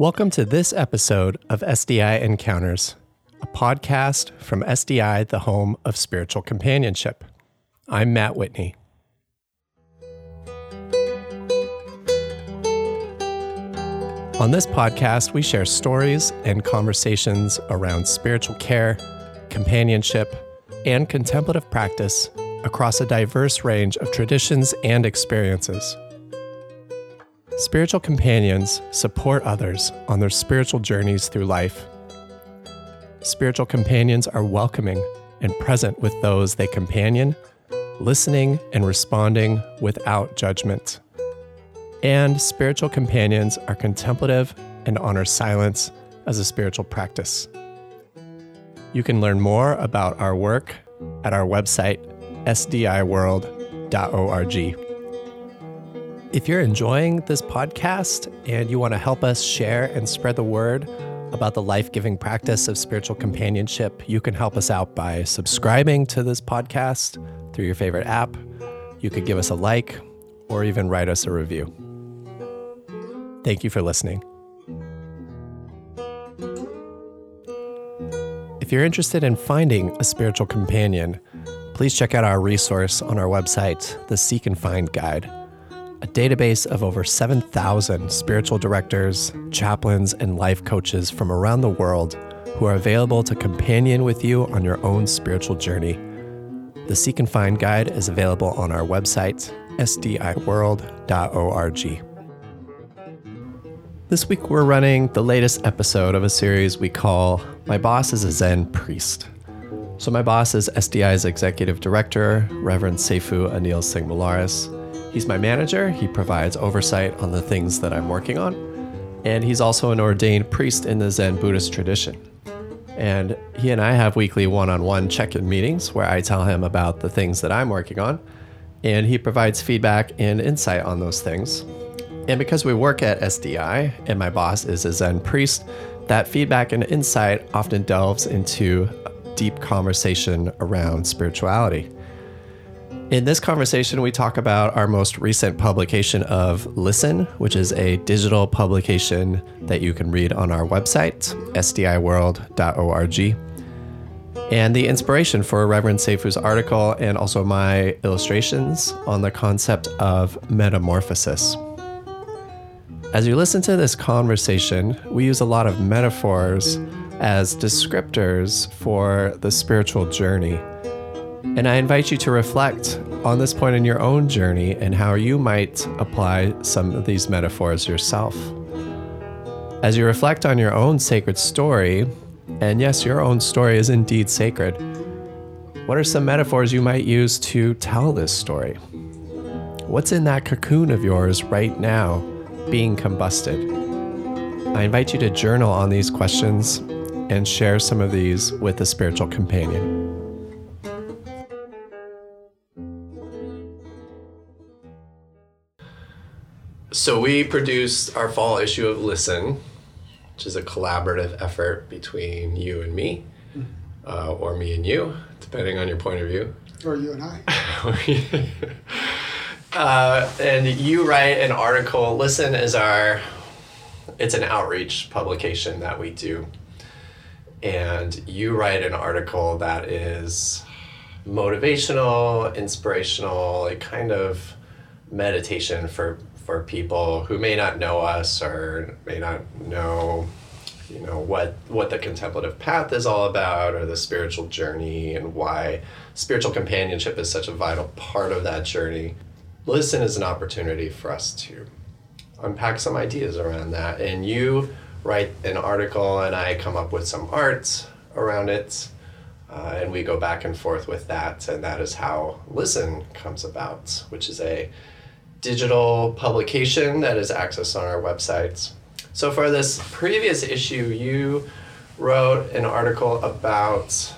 Welcome to this episode of SDI Encounters, a podcast from SDI, the home of spiritual companionship. I'm Matt Whitney. On this podcast, we share stories and conversations around spiritual care, companionship, and contemplative practice across a diverse range of traditions and experiences. Spiritual companions support others on their spiritual journeys through life. Spiritual companions are welcoming and present with those they companion, listening and responding without judgment. And spiritual companions are contemplative and honor silence as a spiritual practice. You can learn more about our work at our website, sdiworld.org. If you're enjoying this podcast and you want to help us share and spread the word about the life giving practice of spiritual companionship, you can help us out by subscribing to this podcast through your favorite app. You could give us a like or even write us a review. Thank you for listening. If you're interested in finding a spiritual companion, please check out our resource on our website, the Seek and Find Guide a database of over 7,000 spiritual directors, chaplains, and life coaches from around the world who are available to companion with you on your own spiritual journey. The Seek and Find Guide is available on our website, sdiworld.org. This week, we're running the latest episode of a series we call My Boss is a Zen Priest. So, my boss is SDI's executive director, Reverend Seifu Anil Singh Molares. He's my manager. He provides oversight on the things that I'm working on. And he's also an ordained priest in the Zen Buddhist tradition. And he and I have weekly one on one check in meetings where I tell him about the things that I'm working on. And he provides feedback and insight on those things. And because we work at SDI and my boss is a Zen priest, that feedback and insight often delves into deep conversation around spirituality. In this conversation, we talk about our most recent publication of Listen, which is a digital publication that you can read on our website, sdiworld.org, and the inspiration for Reverend Seifu's article and also my illustrations on the concept of metamorphosis. As you listen to this conversation, we use a lot of metaphors as descriptors for the spiritual journey and I invite you to reflect on this point in your own journey and how you might apply some of these metaphors yourself. As you reflect on your own sacred story, and yes, your own story is indeed sacred, what are some metaphors you might use to tell this story? What's in that cocoon of yours right now being combusted? I invite you to journal on these questions and share some of these with a spiritual companion. So we produced our fall issue of Listen, which is a collaborative effort between you and me, mm-hmm. uh, or me and you, depending on your point of view. Or you and I. uh, and you write an article. Listen is our, it's an outreach publication that we do. And you write an article that is motivational, inspirational, a kind of meditation for for people who may not know us or may not know you know what what the contemplative path is all about or the spiritual journey and why spiritual companionship is such a vital part of that journey listen is an opportunity for us to unpack some ideas around that. And you write an article and i come up with some art around it uh, and we go back and forth with that and that is how listen comes about which is a digital publication that is accessed on our websites. So, for this previous issue, you wrote an article about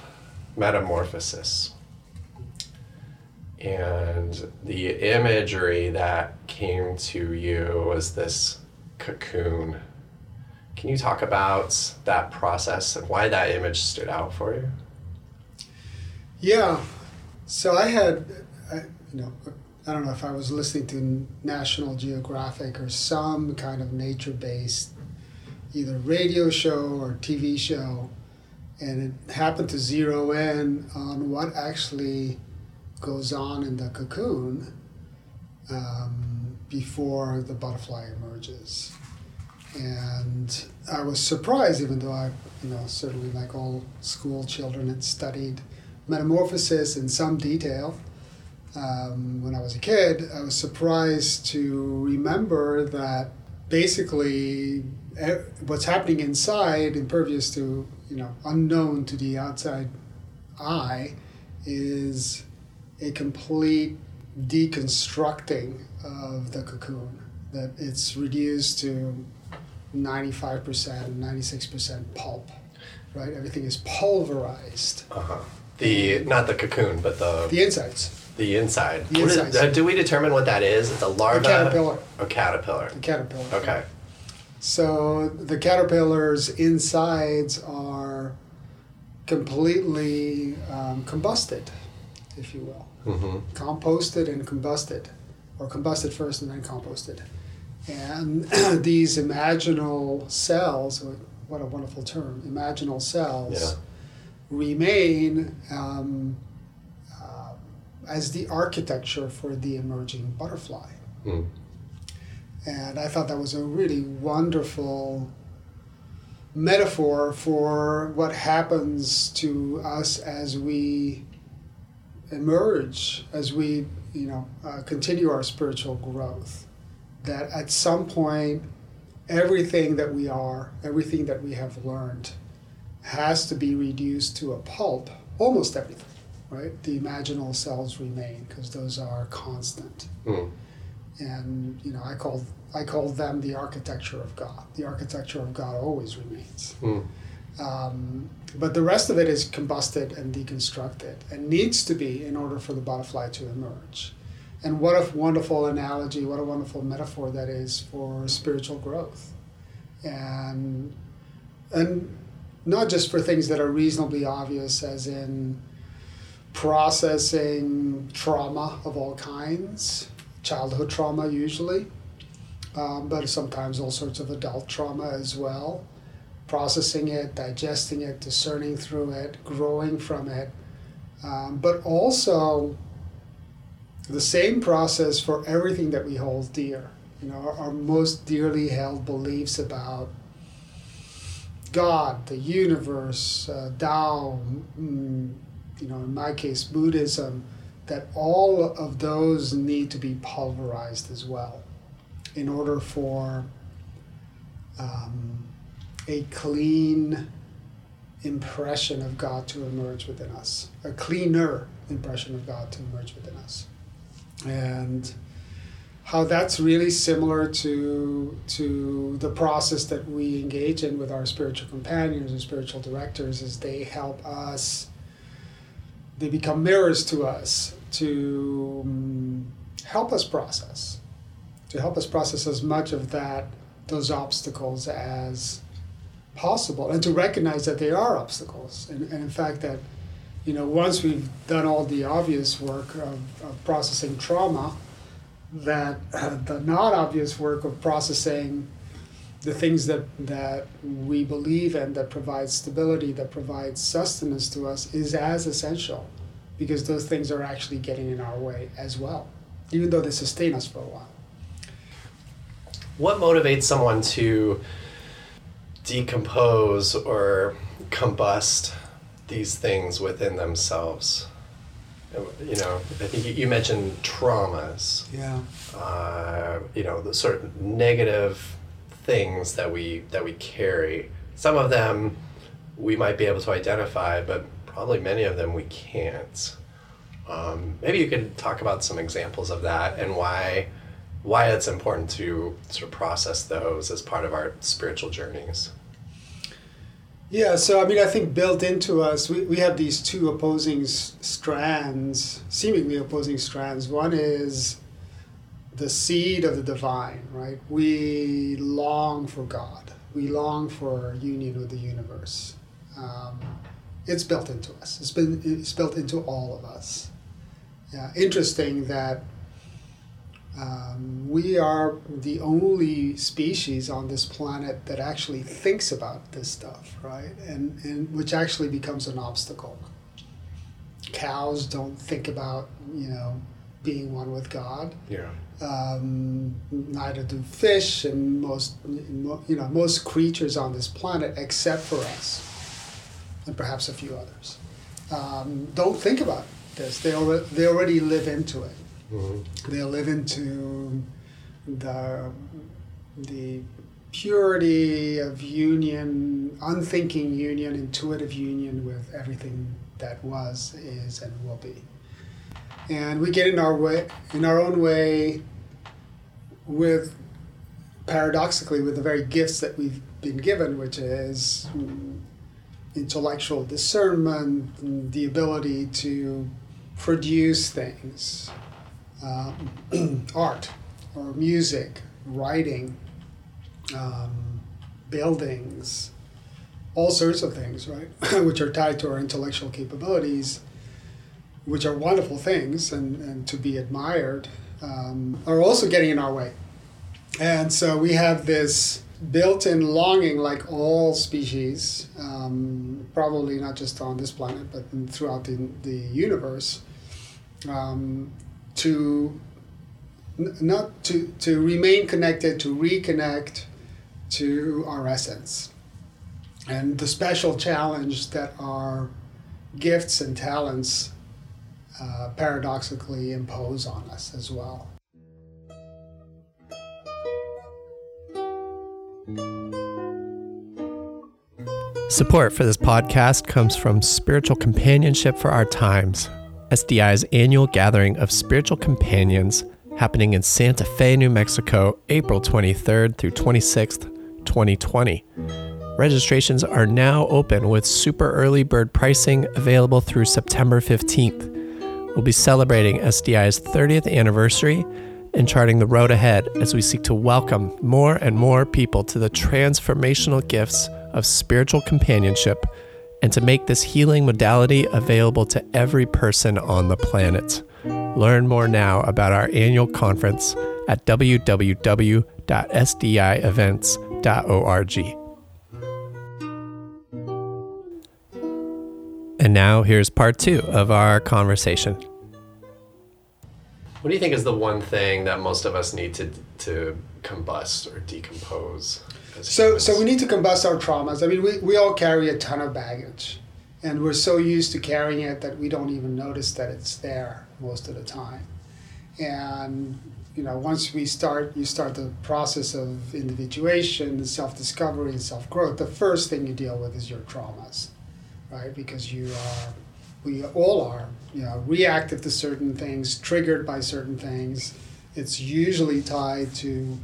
metamorphosis. And the imagery that came to you was this cocoon. Can you talk about that process and why that image stood out for you? Yeah. So I had, I, you know, I don't know if I was listening to National Geographic or some kind of nature based either radio show or TV show, and it happened to zero in on what actually goes on in the cocoon um, before the butterfly emerges. And I was surprised, even though I, you know, certainly like all school children, had studied metamorphosis in some detail. Um, when I was a kid, I was surprised to remember that basically what's happening inside, impervious to, you know, unknown to the outside eye, is a complete deconstructing of the cocoon. That it's reduced to 95%, 96% pulp, right? Everything is pulverized. Uh-huh. The not the cocoon, but the the insides. The inside. The. Is, uh, do we determine what that is? It's a larva. A caterpillar. A caterpillar. The caterpillar. Okay. So the caterpillar's insides are completely um, combusted, if you will, mm-hmm. composted and combusted, or combusted first and then composted. And these imaginal cells, what a wonderful term, imaginal cells, yeah. remain um, as the architecture for the emerging butterfly. Mm. And I thought that was a really wonderful metaphor for what happens to us as we emerge, as we, you know, uh, continue our spiritual growth. That at some point, everything that we are, everything that we have learned, has to be reduced to a pulp. Almost everything, right? The imaginal cells remain because those are constant. Mm and you know I call I call them the architecture of God. The architecture of God always remains. Mm. Um, but the rest of it is combusted and deconstructed and needs to be in order for the butterfly to emerge. And what a wonderful analogy, what a wonderful metaphor that is for spiritual growth. And and not just for things that are reasonably obvious as in processing trauma of all kinds childhood trauma usually, um, but sometimes all sorts of adult trauma as well. Processing it, digesting it, discerning through it, growing from it, um, but also the same process for everything that we hold dear. You know, our, our most dearly held beliefs about God, the universe, uh, Tao, mm, you know, in my case, Buddhism that all of those need to be pulverized as well in order for um, a clean impression of God to emerge within us, a cleaner impression of God to emerge within us. And how that's really similar to to the process that we engage in with our spiritual companions and spiritual directors is they help us they become mirrors to us to um, help us process, to help us process as much of that, those obstacles as possible, and to recognize that they are obstacles, and, and in fact that, you know, once we've done all the obvious work of, of processing trauma, that uh, the not obvious work of processing the things that, that we believe in that provide stability, that provides sustenance to us is as essential because those things are actually getting in our way as well, even though they sustain us for a while. What motivates someone to decompose or combust these things within themselves? You know, I think you mentioned traumas. Yeah. Uh, you know, the sort of negative things that we that we carry. Some of them we might be able to identify, but probably many of them we can't. Um, maybe you could talk about some examples of that and why why it's important to sort of process those as part of our spiritual journeys. Yeah, so I mean, I think built into us, we, we have these two opposing strands, seemingly opposing strands. One is the seed of the divine, right? We long for God, we long for union with the universe. Um, it's built into us. It's been it's built into all of us. Yeah, interesting that Um, we are the only species on this planet that actually thinks about this stuff, right? And, and which actually becomes an obstacle. Cows don't think about, you know, being one with God. Yeah. Um, neither do fish and most, you know, most creatures on this planet, except for us, and perhaps a few others, um, don't think about this. They already, they already live into it. Mm-hmm. They live into the the purity of union, unthinking union, intuitive union with everything that was, is, and will be. And we get in our way, in our own way, with paradoxically with the very gifts that we've been given, which is intellectual discernment, the ability to produce things, um, art or music, writing, um, buildings, all sorts of things, right, which are tied to our intellectual capabilities, which are wonderful things and, and to be admired, um, are also getting in our way. And so we have this built in longing, like all species, um, probably not just on this planet, but throughout the, the universe, um, to n- not to, to remain connected, to reconnect to our essence. And the special challenge that our gifts and talents uh, paradoxically impose on us as well. Support for this podcast comes from Spiritual Companionship for Our Times, SDI's annual gathering of spiritual companions happening in Santa Fe, New Mexico, April 23rd through 26th, 2020. Registrations are now open with super early bird pricing available through September 15th. We'll be celebrating SDI's 30th anniversary and charting the road ahead as we seek to welcome more and more people to the transformational gifts of spiritual companionship and to make this healing modality available to every person on the planet. Learn more now about our annual conference at www.sdievents.org. And now here's part two of our conversation. What do you think is the one thing that most of us need to, to combust or decompose? So, so we need to combust our traumas. I mean, we, we all carry a ton of baggage, and we're so used to carrying it that we don't even notice that it's there most of the time. And you know, once we start, you start the process of individuation, self discovery, and self growth. The first thing you deal with is your traumas right? Because you are, we all are, you know, reactive to certain things, triggered by certain things. It's usually tied to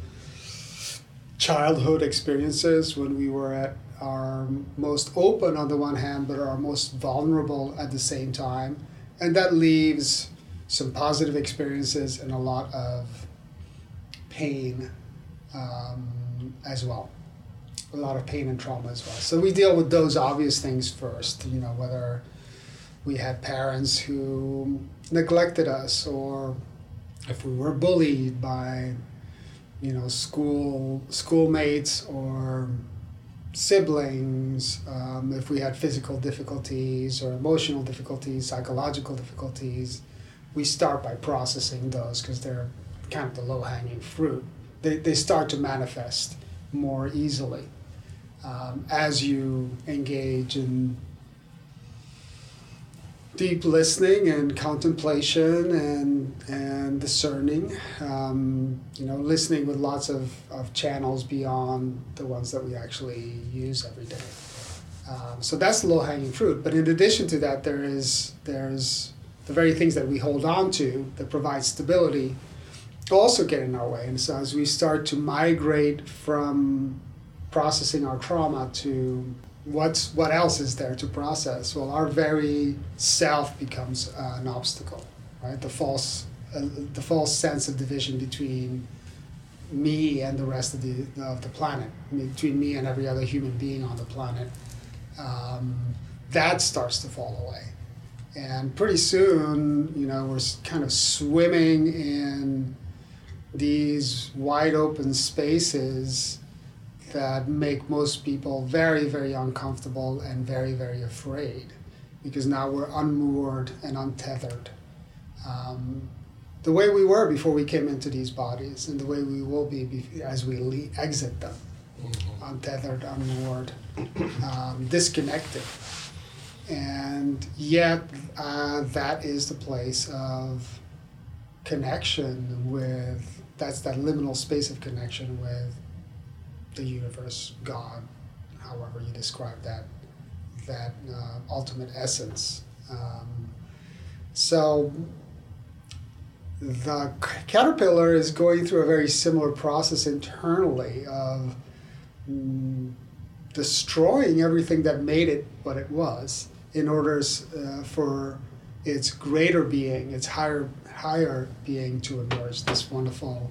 childhood experiences when we were at our most open on the one hand, but our most vulnerable at the same time. And that leaves some positive experiences and a lot of pain um, as well a lot of pain and trauma as well. So we deal with those obvious things first, you know, whether we had parents who neglected us or if we were bullied by you know school schoolmates or siblings um, if we had physical difficulties or emotional difficulties psychological difficulties we start by processing those because they're kind of the low-hanging fruit they, they start to manifest more easily um, as you engage in deep listening and contemplation and and discerning um, you know listening with lots of, of channels beyond the ones that we actually use every day. Um, so that's low-hanging fruit. But in addition to that there is there's the very things that we hold on to that provide stability also get in our way. And so as we start to migrate from processing our trauma to what's what else is there to process? Well our very self becomes uh, an obstacle right? The false uh, the false sense of division between me and the rest of the of the planet between me and every other human being on the planet. Um, that starts to fall away. And pretty soon you know we're kind of swimming in these wide open spaces that make most people very, very uncomfortable and very, very afraid because now we're unmoored and untethered. Um, the way we were before we came into these bodies and the way we will be as we le- exit them mm-hmm. untethered, unmoored, um, disconnected. And yet, uh, that is the place of connection with, that's that liminal space of connection with the universe, God, however you describe that, that uh, ultimate essence. Um, so, the caterpillar is going through a very similar process internally of mm, destroying everything that made it what it was in order uh, for its greater being, its higher higher being to emerge. This wonderful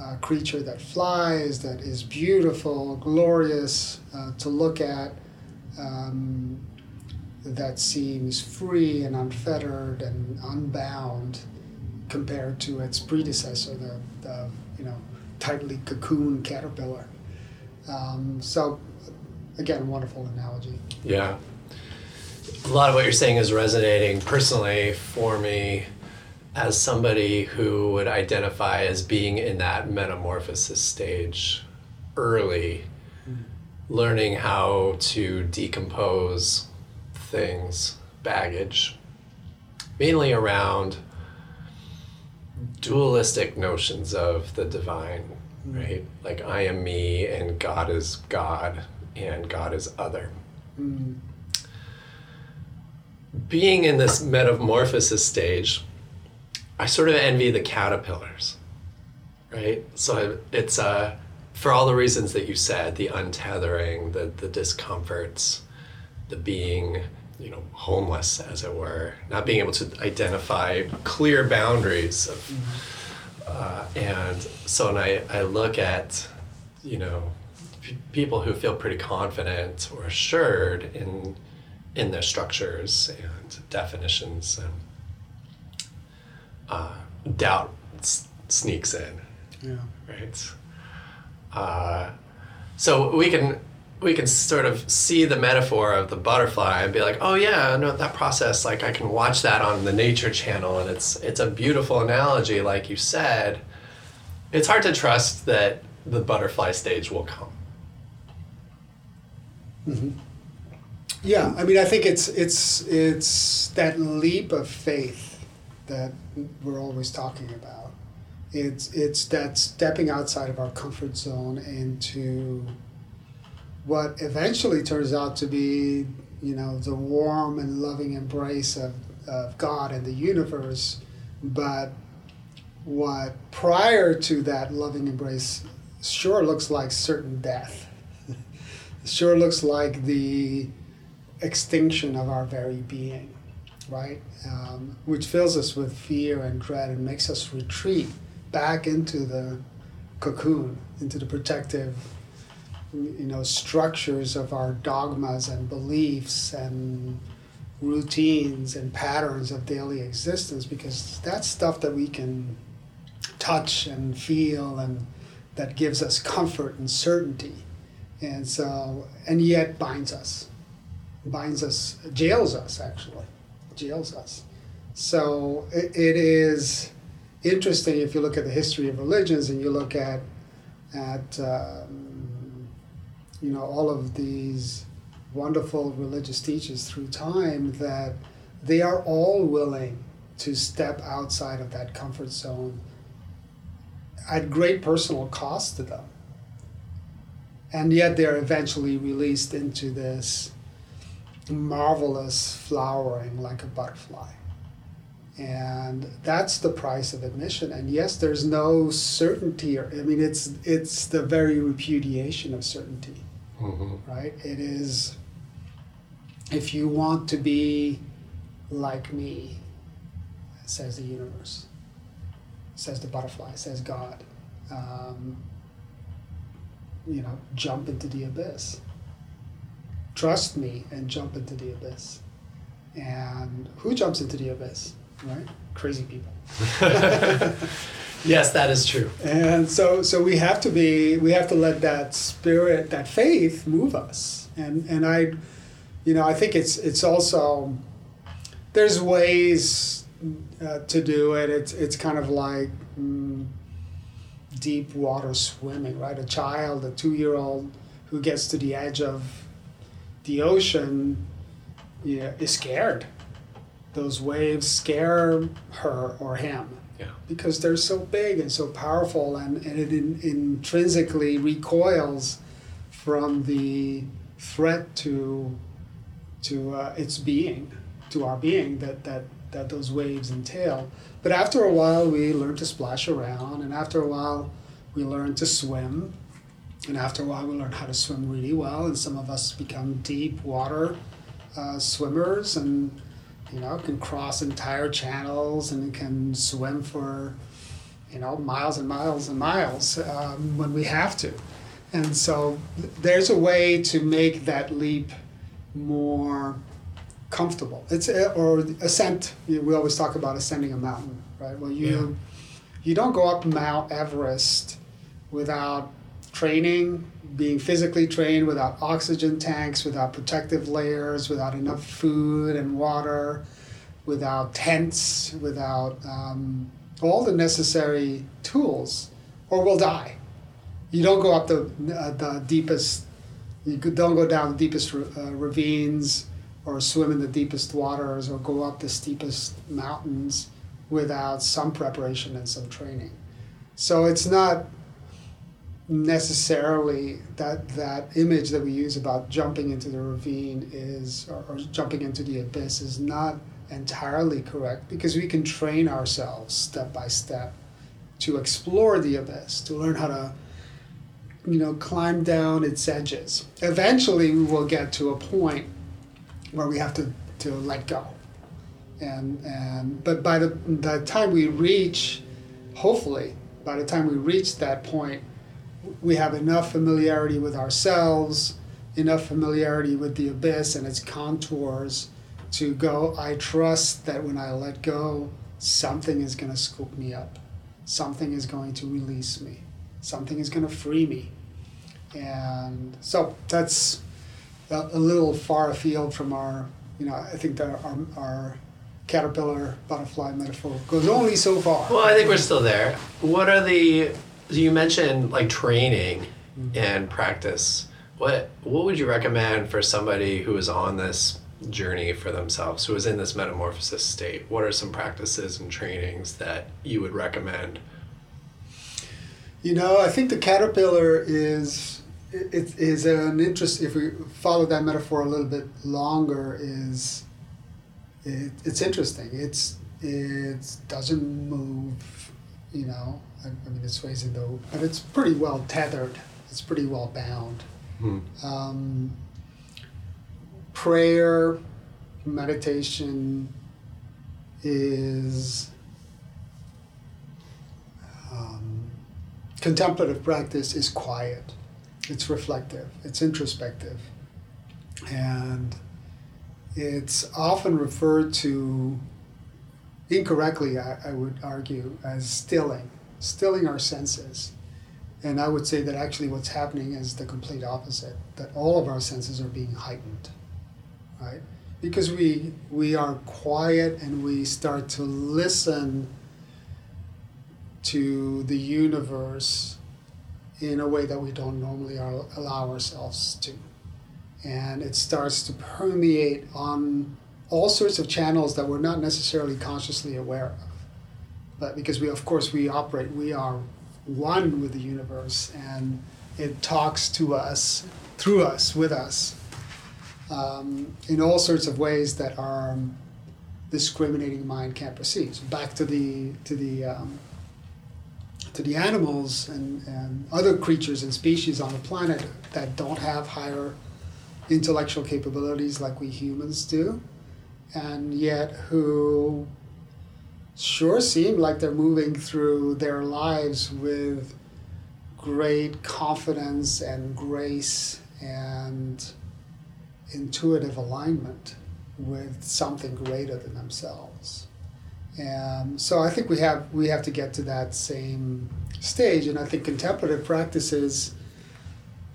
uh, creature that flies, that is beautiful, glorious uh, to look at, um, that seems free and unfettered and unbound compared to its predecessor, the, the you know tightly cocooned caterpillar. Um, so, again, wonderful analogy. Yeah, a lot of what you're saying is resonating personally for me as somebody who would identify as being in that metamorphosis stage early, mm-hmm. learning how to decompose things, baggage, mainly around dualistic notions of the divine, mm-hmm. right? Like I am me and God is God and God is other. Mm-hmm. Being in this metamorphosis stage, I sort of envy the caterpillars, right? So it's uh, for all the reasons that you said the untethering, the, the discomforts, the being you know homeless as it were not being able to identify clear boundaries of uh, and so when I, I look at you know people who feel pretty confident or assured in in their structures and definitions and uh, doubt s- sneaks in yeah right uh, so we can we can sort of see the metaphor of the butterfly and be like, oh yeah, no, that process, like I can watch that on the nature channel and it's it's a beautiful analogy, like you said. It's hard to trust that the butterfly stage will come. Mm-hmm. Yeah, I mean, I think it's it's it's that leap of faith that we're always talking about. It's it's that stepping outside of our comfort zone into what eventually turns out to be, you know, the warm and loving embrace of, of God and the universe. But what prior to that loving embrace sure looks like certain death. sure looks like the extinction of our very being, right? Um, which fills us with fear and dread and makes us retreat back into the cocoon, into the protective you know structures of our dogmas and beliefs and routines and patterns of daily existence because that's stuff that we can touch and feel and that gives us comfort and certainty. And so and yet binds us. Binds us jails us actually jails us so it, it is interesting if you look at the history of religions and you look at at um, you know all of these wonderful religious teachers through time that they are all willing to step outside of that comfort zone at great personal cost to them. And yet they're eventually released into this marvelous flowering like a butterfly. And that's the price of admission. And yes, there's no certainty. Or, I mean, it's it's the very repudiation of certainty mm-hmm. right? It is, if you want to be like me, says the universe, says the butterfly, says God, um, you know, jump into the abyss. Trust me and jump into the abyss. And who jumps into the abyss, right? Crazy people. Yes, that is true. And so, so we have to be, we have to let that spirit, that faith, move us. And and I, you know, I think it's it's also there's ways uh, to do it. It's it's kind of like mm, deep water swimming, right? A child, a two year old who gets to the edge of the ocean, yeah, is scared. Those waves scare her or him Yeah. because they're so big and so powerful and, and it in, intrinsically recoils from the threat to to uh, its being to our being that, that that those waves entail but after a while we learn to splash around and after a while we learn to swim and after a while we learn how to swim really well and some of us become deep water uh, swimmers and you know, can cross entire channels and can swim for, you know, miles and miles and miles um, when we have to. And so th- there's a way to make that leap more comfortable. It's a, or ascent. We always talk about ascending a mountain, right? Well, you you don't go up Mount Everest without training, being physically trained, without oxygen tanks, without protective layers, without enough food and water, without tents, without um, all the necessary tools, or we'll die. You don't go up the uh, the deepest. You don't go down the deepest uh, ravines, or swim in the deepest waters, or go up the steepest mountains without some preparation and some training. So it's not necessarily that that image that we use about jumping into the ravine is or, or jumping into the abyss is not entirely correct because we can train ourselves step by step to explore the abyss to learn how to you know climb down its edges. Eventually we will get to a point where we have to to let go. And and but by the, the time we reach hopefully by the time we reach that point we have enough familiarity with ourselves enough familiarity with the abyss and its contours to go i trust that when i let go something is going to scoop me up. Something is going to release me. Something is going to free me. And so that's a, little far afield from our you know i think that our, our caterpillar butterfly metaphor goes only so far. Well, I think we're still there. What are the you mentioned like training and practice. What what would you recommend for somebody who is on this journey for themselves, who is in this metamorphosis state? What are some practices and trainings that you would recommend? You know, I think the caterpillar is it is an interest. If we follow that metaphor a little bit longer, is it, it's interesting. It's it doesn't move. You know, I, I mean, it's sways in though, but it's pretty well tethered. It's pretty well bound. Hmm. Um, prayer, meditation is um, contemplative practice is quiet, it's reflective, it's introspective, and it's often referred to incorrectly, I, I would argue, as stilling, stilling our senses. And I would say that actually what's happening is the complete opposite, that all of our senses are being heightened, right? Because we, we are quiet and we start to listen to the universe in a way that we don't normally al- allow ourselves to. And it starts to permeate on all sorts of channels that we're not necessarily consciously aware of. But because we, of course, we operate, we are one with the universe and it talks to us, through us, with us, um, in all sorts of ways that our discriminating mind can't perceive. So back to the, to the, um, to the animals and, and other creatures and species on the planet that don't have higher intellectual capabilities like we humans do, and yet who sure seem like they're moving through their lives with great confidence and grace and intuitive alignment with something greater than themselves. And so I think we have we have to get to that same stage, and I think contemplative practices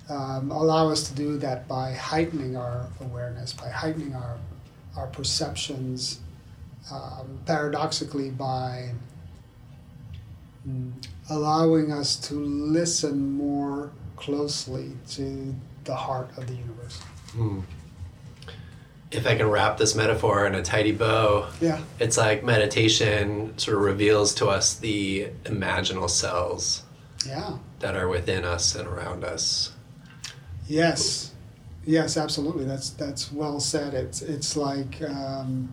um, allow us to do that by heightening our awareness, by heightening our our perceptions, um, paradoxically by mm, allowing us to listen more closely to the heart of the universe. Mm. If I can wrap this metaphor in a tidy bow, Yeah. it's like meditation sort of reveals to us the imaginal cells Yeah. that are within us and around us. Yes, yes, absolutely. That's that's well said. It's it's like um,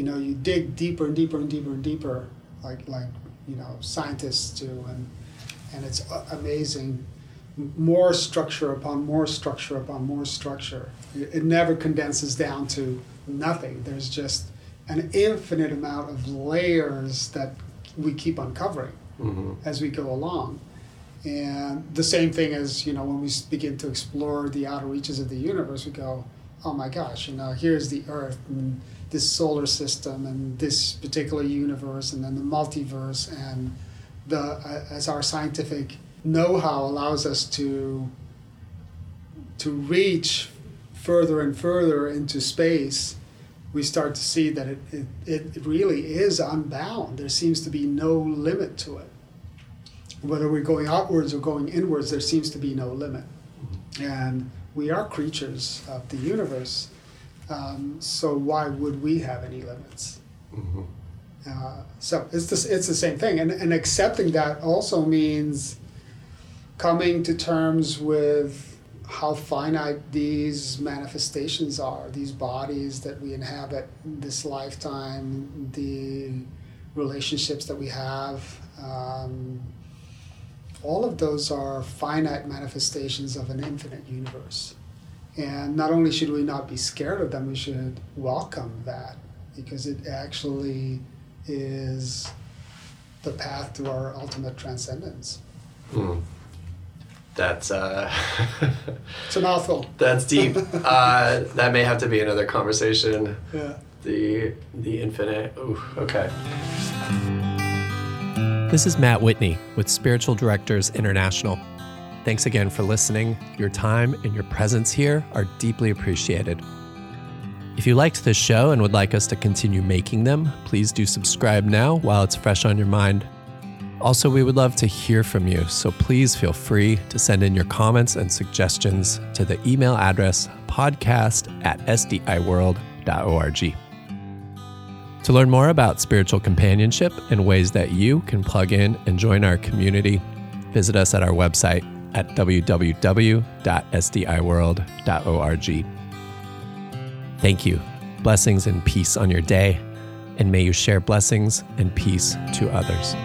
you know you dig deeper and deeper and deeper and deeper, like like you know scientists do, and and it's amazing. More structure upon more structure upon more structure. It, never condenses down to nothing. There's just an infinite amount of layers that we keep uncovering hmm as we go along. And the same thing as, you know, when we begin to explore the outer reaches of the universe, we go, oh my gosh, you know, here's the Earth and this solar system and this particular universe and then the multiverse. And the, uh, as our scientific know how allows us to, to reach further and further into space, we start to see that it, it, it really is unbound. There seems to be no limit to it. Whether we're going outwards or going inwards, there seems to be no limit. And we are creatures of the universe. Um, so why would we have any limits? hmm Uh, so it's the, it's the same thing. And, and accepting that also means coming to terms with how finite these manifestations are, these bodies that we inhabit in this lifetime, the relationships that we have. Um, all of those are finite manifestations of an infinite universe. And not only should we not be scared of them, we should welcome that because it actually is the path to our ultimate transcendence. Mm. That's uh, It's a mouthful. that's deep. Uh, that may have to be another conversation. Yeah. The the infinite. Ooh, okay. This is Matt Whitney with Spiritual Directors International. Thanks again for listening. Your time and your presence here are deeply appreciated. If you liked this show and would like us to continue making them, please do subscribe now while it's fresh on your mind. Also, we would love to hear from you, so please feel free to send in your comments and suggestions to the email address podcast at sdiworld.org. To learn more about spiritual companionship and ways that you can plug in and join our community, visit us at our website at www.sdiworld.org. Thank you. Blessings and peace on your day, and may you share blessings and peace to others.